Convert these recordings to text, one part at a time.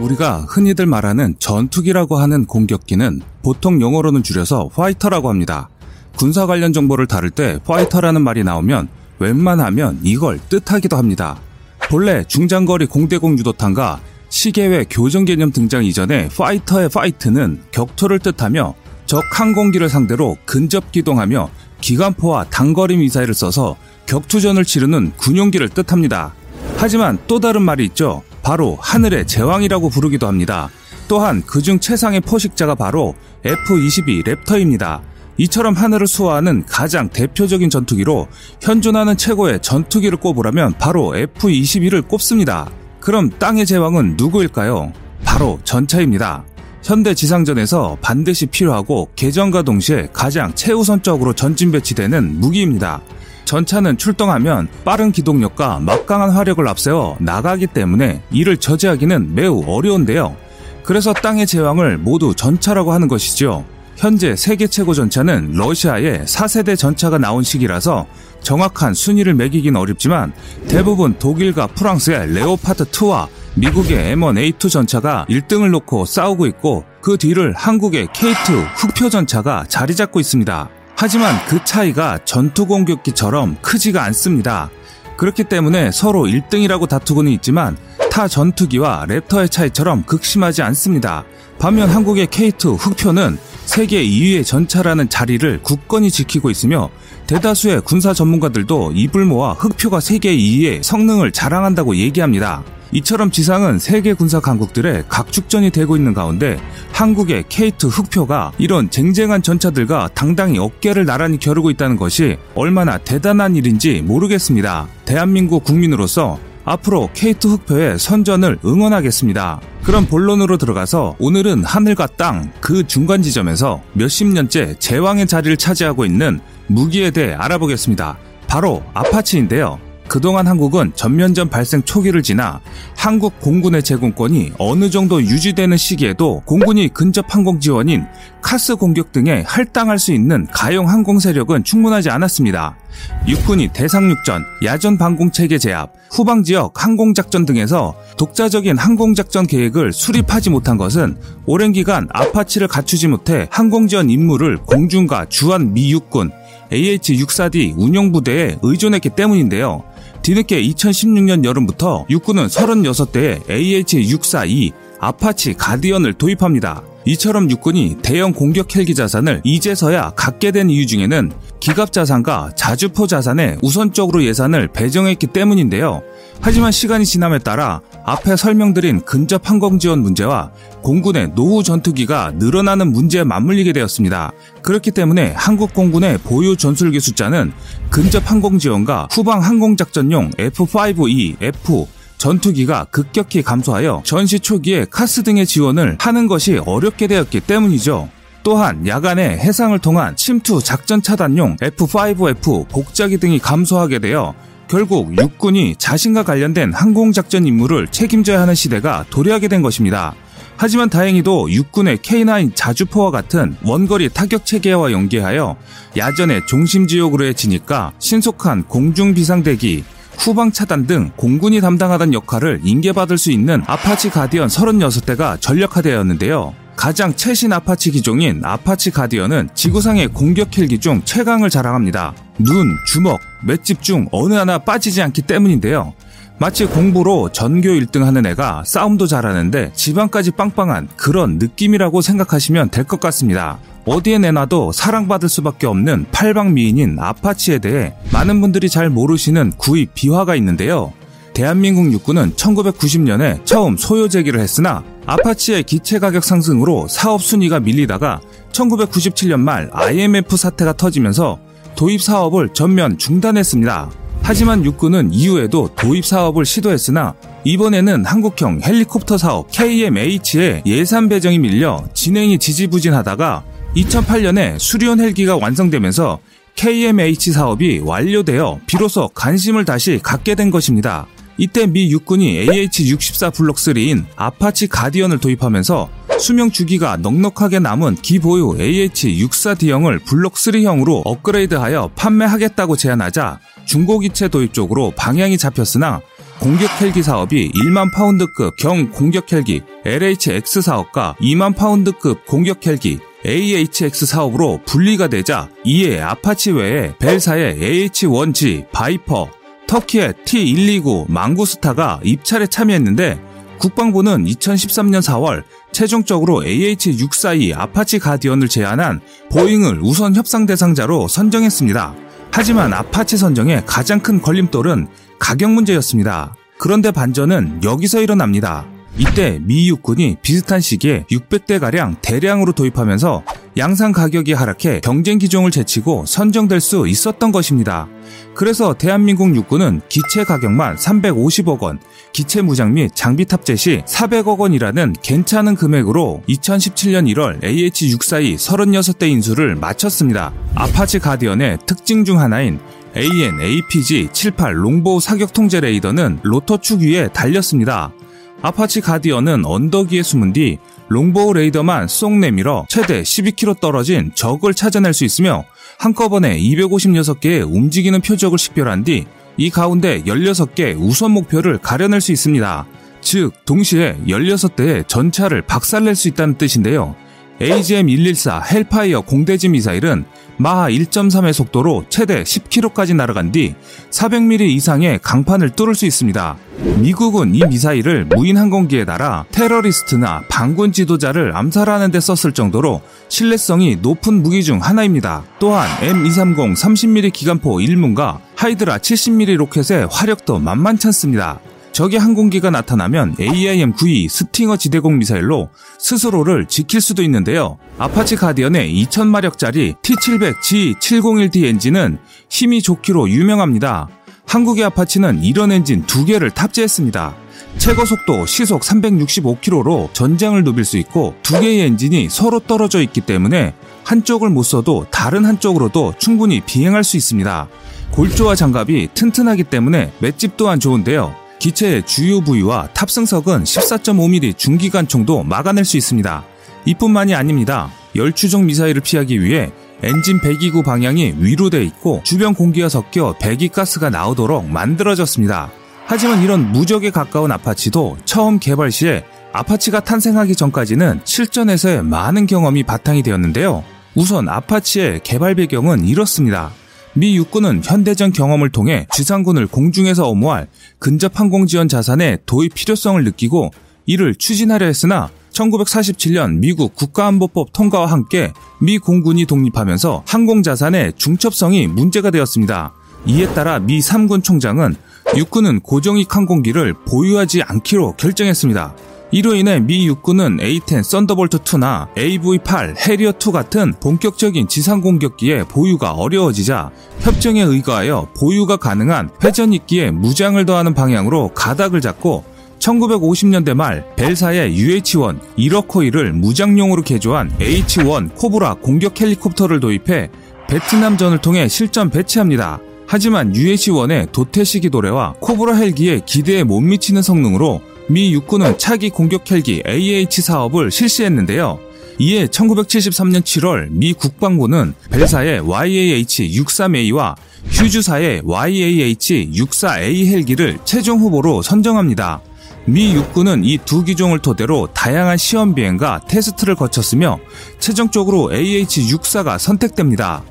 우리가 흔히들 말하는 전투기라고 하는 공격기는 보통 영어로는 줄여서 fighter라고 합니다. 군사 관련 정보를 다룰 때 fighter라는 말이 나오면 웬만하면 이걸 뜻하기도 합니다. 본래 중장거리 공대공 유도탄과 시계외 교전 개념 등장 이전에 fighter의 fight는 격투를 뜻하며 적 항공기를 상대로 근접 기동하며 기관포와 단거리 미사일을 써서 격투전을 치르는 군용기를 뜻합니다. 하지만 또 다른 말이 있죠. 바로 하늘의 제왕이라고 부르기도 합니다. 또한 그중 최상의 포식자가 바로 F-22 랩터입니다. 이처럼 하늘을 수호하는 가장 대표적인 전투기로 현존하는 최고의 전투기를 꼽으라면 바로 F-22를 꼽습니다. 그럼 땅의 제왕은 누구일까요? 바로 전차입니다. 현대 지상전에서 반드시 필요하고 개전과 동시에 가장 최우선적으로 전진 배치되는 무기입니다. 전차는 출동하면 빠른 기동력과 막강한 화력을 앞세워 나가기 때문에 이를 저지하기는 매우 어려운데요. 그래서 땅의 제왕을 모두 전차라고 하는 것이죠. 현재 세계 최고 전차는 러시아의 4세대 전차가 나온 시기라서 정확한 순위를 매기긴 어렵지만 대부분 독일과 프랑스의 레오파드 2와 미국의 M1A2 전차가 1등을 놓고 싸우고 있고 그 뒤를 한국의 K2 흑표 전차가 자리 잡고 있습니다. 하지만 그 차이가 전투 공격기처럼 크지가 않습니다. 그렇기 때문에 서로 1등이라고 다투고는 있지만 타 전투기와 랩터의 차이처럼 극심하지 않습니다. 반면 한국의 K2 흑표는 세계 2위의 전차라는 자리를 굳건히 지키고 있으며 대다수의 군사 전문가들도 입을 모아 흑표가 세계 2위의 성능을 자랑한다고 얘기합니다. 이처럼 지상은 세계 군사 강국들의 각축전이 되고 있는 가운데 한국의 K2 흑표가 이런 쟁쟁한 전차들과 당당히 어깨를 나란히 겨루고 있다는 것이 얼마나 대단한 일인지 모르겠습니다. 대한민국 국민으로서 앞으로 K2 흑표의 선전을 응원하겠습니다. 그럼 본론으로 들어가서 오늘은 하늘과 땅 그 중간 지점에서 몇십 년째 제왕의 자리를 차지하고 있는 무기에 대해 알아보겠습니다. 바로 아파치인데요. 그동안 한국은 전면전 발생 초기를 지나 한국 공군의 제공권이 어느 정도 유지되는 시기에도 공군이 근접 항공 지원인 CAS 공격 등에 할당할 수 있는 가용 항공 세력은 충분하지 않았습니다. 육군이 대상륙전, 야전 방공 체계 제압, 후방 지역 항공 작전 등에서 독자적인 항공 작전 계획을 수립하지 못한 것은 오랜 기간 아파치를 갖추지 못해 항공 지원 임무를 공군과 주한 미 육군 AH-64D 운용부대에 의존했기 때문인데요. 뒤늦게 2016년 여름부터 육군은 36대의 AH-64E 아파치 가디언을 도입합니다. 이처럼 육군이 대형 공격 헬기 자산을 이제서야 갖게 된 이유 중에는 기갑 자산과 자주포 자산에 우선적으로 예산을 배정했기 때문인데요. 하지만 시간이 지남에 따라 앞에 설명드린 근접 항공 지원 문제와 공군의 노후 전투기가 늘어나는 문제에 맞물리게 되었습니다. 그렇기 때문에 한국 공군의 보유 전술기 숫자는 근접 항공 지원과 후방 항공 작전용 F5E, F 전투기가 급격히 감소하여 전시 초기에 카스 등의 지원을 하는 것이 어렵게 되었기 때문이죠. 또한 야간에 해상을 통한 침투 작전 차단용 F5F 복자기 등이 감소하게 되어 결국 육군이 자신과 관련된 항공작전 임무를 책임져야 하는 시대가 도래하게 된 것입니다. 하지만 다행히도 육군의 K9 자주포와 같은 원거리 타격 체계와 연계하여 야전의 중심 지역으로의 지니까 신속한 공중 비상대기, 후방 차단 등 공군이 담당하던 역할을 인계받을 수 있는 아파치 가디언 36대가 전력화되었는데요. 가장 최신 아파치 기종인 아파치 가디언은 지구상의 공격 헬기 중 최강을 자랑합니다. 눈, 주먹, 맷집 중 어느 하나 빠지지 않기 때문인데요. 마치 공부로 전교 1등 하는 애가 싸움도 잘하는데 집안까지 빵빵한 그런 느낌이라고 생각하시면 될 것 같습니다. 어디에 내놔도 사랑받을 수밖에 없는 팔방미인인 아파치에 대해 많은 분들이 잘 모르시는 구입 비화가 있는데요. 대한민국 육군은 1990년에 처음 소요 제기를 했으나 아파치의 기체 가격 상승으로 사업 순위가 밀리다가 1997년 말 IMF 사태가 터지면서 도입 사업을 전면 중단했습니다. 하지만 육군은 이후에도 도입 사업을 시도했으나 이번에는 한국형 헬리콥터 사업 KMH의 예산 배정이 밀려 진행이 지지부진하다가 2008년에 수리온 헬기가 완성되면서 KMH 사업이 완료되어 비로소 관심을 다시 갖게 된 것입니다. 이때 미 육군이 AH-64 블록 3인 아파치 가디언을 도입하면서 수명 주기가 넉넉하게 남은 기보유 AH-64D형을 블록 3형으로 업그레이드하여 판매하겠다고 제안하자 중고기체 도입 쪽으로 방향이 잡혔으나 공격 헬기 사업이 1만 파운드급 경 공격 헬기 LHX 사업과 2만 파운드급 공격 헬기 AHX 사업으로 분리가 되자 이에 아파치 외에 벨사의 AH-1Z 바이퍼, 터키의 T-129 망구스타가 입찰에 참여했는데 국방부는 2013년 4월 최종적으로 AH-64E 아파치 가디언을 제안한 보잉을 우선 협상 대상자로 선정했습니다. 하지만 아파치 선정의 가장 큰 걸림돌은 가격 문제였습니다. 그런데 반전은 여기서 일어납니다. 이때 미 육군이 비슷한 시기에 600대가량 대량으로 도입하면서 양산 가격이 하락해 경쟁 기종을 제치고 선정될 수 있었던 것입니다. 그래서 대한민국 육군은 기체 가격만 350억 원, 기체 무장 및 장비 탑재 시 400억 원이라는 괜찮은 금액으로 2017년 1월 AH-64E 36대 인수를 마쳤습니다. 아파치 가디언의 특징 중 하나인 AN APG-78 롱보우 사격 통제 레이더는 로터 축 위에 달렸습니다. 아파치 가디언은 언덕 위에 숨은 뒤 롱보우 레이더만 쏙 내밀어 최대 12km 떨어진 적을 찾아낼 수 있으며 한꺼번에 256개의 움직이는 표적을 식별한 뒤 이 가운데 16개 우선 목표를 가려낼 수 있습니다. 즉, 동시에 16대의 전차를 박살낼 수 있다는 뜻인데요. AGM-114 헬파이어 공대지 미사일은 마하 1.3의 속도로 최대 10km까지 날아간 뒤 400mm 이상의 강판을 뚫을 수 있습니다. 미국은 이 미사일을 무인 항공기에 달아 테러리스트나 반군 지도자를 암살하는 데 썼을 정도로 신뢰성이 높은 무기 중 하나입니다. 또한 M230 30mm 기관포 1문과 하이드라 70mm 로켓의 화력도 만만찮습니다. 적의 항공기가 나타나면 AIM-92 스팅어 지대공 미사일로 스스로를 지킬 수도 있는데요. 아파치 가디언의 2000마력짜리 T700G701D 엔진은 힘이 좋기로 유명합니다. 한국의 아파치는 이런 엔진 두 개를 탑재했습니다. 최고 속도 시속 365km로 전장을 누빌 수 있고 두 개의 엔진이 서로 떨어져 있기 때문에 한쪽을 못 써도 다른 한쪽으로도 충분히 비행할 수 있습니다. 골조와 장갑이 튼튼하기 때문에 맷집 또한 좋은데요. 기체의 주요 부위와 탑승석은 14.5mm 중기관총도 막아낼 수 있습니다. 이뿐만이 아닙니다. 열추정 미사일을 피하기 위해 엔진 배기구 방향이 위로 돼 있고 주변 공기가 섞여 배기가스가 나오도록 만들어졌습니다. 하지만 이런 무적에 가까운 아파치도 처음 개발 시에 아파치가 탄생하기 전까지는 실전에서의 많은 경험이 바탕이 되었는데요. 우선 아파치의 개발 배경은 이렇습니다. 미 육군은 현대전 경험을 통해 지상군을 공중에서 엄호할 근접 항공 지원 자산의 도입 필요성을 느끼고 이를 추진하려 했으나 1947년 미국 국가안보법 통과와 함께 미 공군이 독립하면서 항공 자산의 중첩성이 문제가 되었습니다. 이에 따라 미 3군 총장은 육군은 고정익 항공기를 보유하지 않기로 결정했습니다. 이로 인해 미 육군은 A-10 썬더볼트2나 AV-8 해리어2 같은 본격적인 지상 공격기의 보유가 어려워지자 협정에 의거하여 보유가 가능한 회전익기에 무장을 더하는 방향으로 가닥을 잡고 1950년대 말 벨사의 UH-1 이로쿼이를 무장용으로 개조한 AH-1 코브라 공격 헬리콥터를 도입해 베트남전을 통해 실전 배치합니다. 하지만 UH-1의 도태시기 도래와 코브라 헬기의 기대에 못 미치는 성능으로 미 육군은 차기 공격 헬기 AH 사업을 실시했는데요. 이에 1973년 7월 미 국방부는 벨사의 YAH-63A와 휴즈사의 YAH-64A 헬기를 최종 후보로 선정합니다. 미 육군은 이 두 기종을 토대로 다양한 시험 비행과 테스트를 거쳤으며 최종적으로 AH-64가 선택됩니다.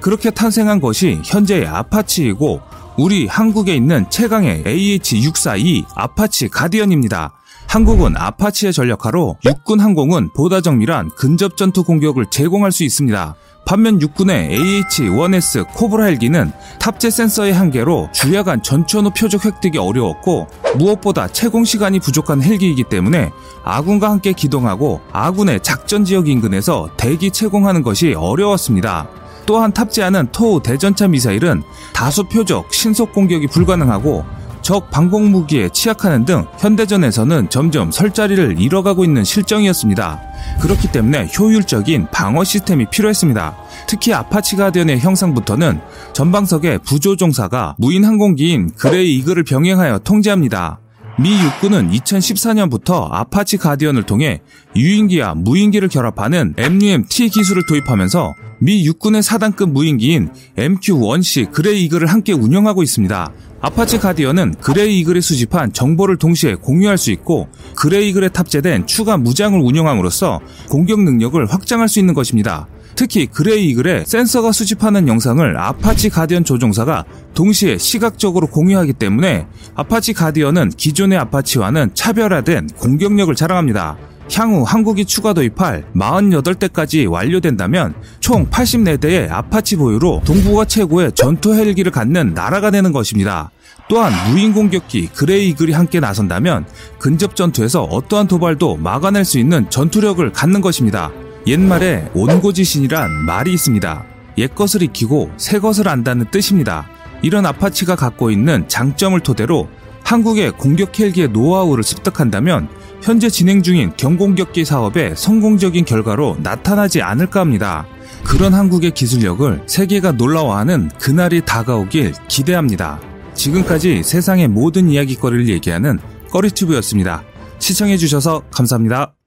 그렇게 탄생한 것이 현재의 아파치이고 우리 한국에 있는 최강의 AH-64E 아파치 가디언입니다. 한국은 아파치의 전력화로 육군 항공은 보다 정밀한 근접 전투 공격을 제공할 수 있습니다. 반면 육군의 AH-1S 코브라 헬기는 탑재 센서의 한계로 주야간 전천후 표적 획득이 어려웠고 무엇보다 체공 시간이 부족한 헬기이기 때문에 아군과 함께 기동하고 아군의 작전 지역 인근에서 대기 체공하는 것이 어려웠습니다. 또한 탑재하는 토우 대전차 미사일은 다수 표적, 신속 공격이 불가능하고 적 방공 무기에 취약하는 등 현대전에서는 점점 설 자리를 잃어가고 있는 실정이었습니다. 그렇기 때문에 효율적인 방어 시스템이 필요했습니다. 특히 아파치 가디언의 형상부터는 전방석의 부조종사가 무인 항공기인 그레이 이글을 병행하여 통제합니다. 미 육군은 2014년부터 아파치 가디언을 통해 유인기와 무인기를 결합하는 MUM-T 기술을 도입하면서 미 육군의 사단급 무인기인 MQ-1C 그레이 이글을 함께 운영하고 있습니다. 아파치 가디언은 그레이 이글이 수집한 정보를 동시에 공유할 수 있고 그레이 이글에 탑재된 추가 무장을 운영함으로써 공격 능력을 확장할 수 있는 것입니다. 특히 그레이 이글에 센서가 수집하는 영상을 아파치 가디언 조종사가 동시에 시각적으로 공유하기 때문에 아파치 가디언은 기존의 아파치와는 차별화된 공격력을 자랑합니다. 향후 한국이 추가 도입할 48대까지 완료된다면 총 84대의 아파치 보유로 동북아 최고의 전투 헬기를 갖는 나라가 되는 것입니다. 또한 무인 공격기 그레이 이글이 함께 나선다면 근접 전투에서 어떠한 도발도 막아낼 수 있는 전투력을 갖는 것입니다. 옛말에 온고지신이란 말이 있습니다. 옛것을 익히고 새것을 안다는 뜻입니다. 이런 아파치가 갖고 있는 장점을 토대로 한국의 공격 헬기의 노하우를 습득한다면 현재 진행 중인 경공격기 사업의 성공적인 결과로 나타나지 않을까 합니다. 그런 한국의 기술력을 세계가 놀라워하는 그날이 다가오길 기대합니다. 지금까지 세상의 모든 이야기거리를 얘기하는 꺼리튜브였습니다. 시청해주셔서 감사합니다.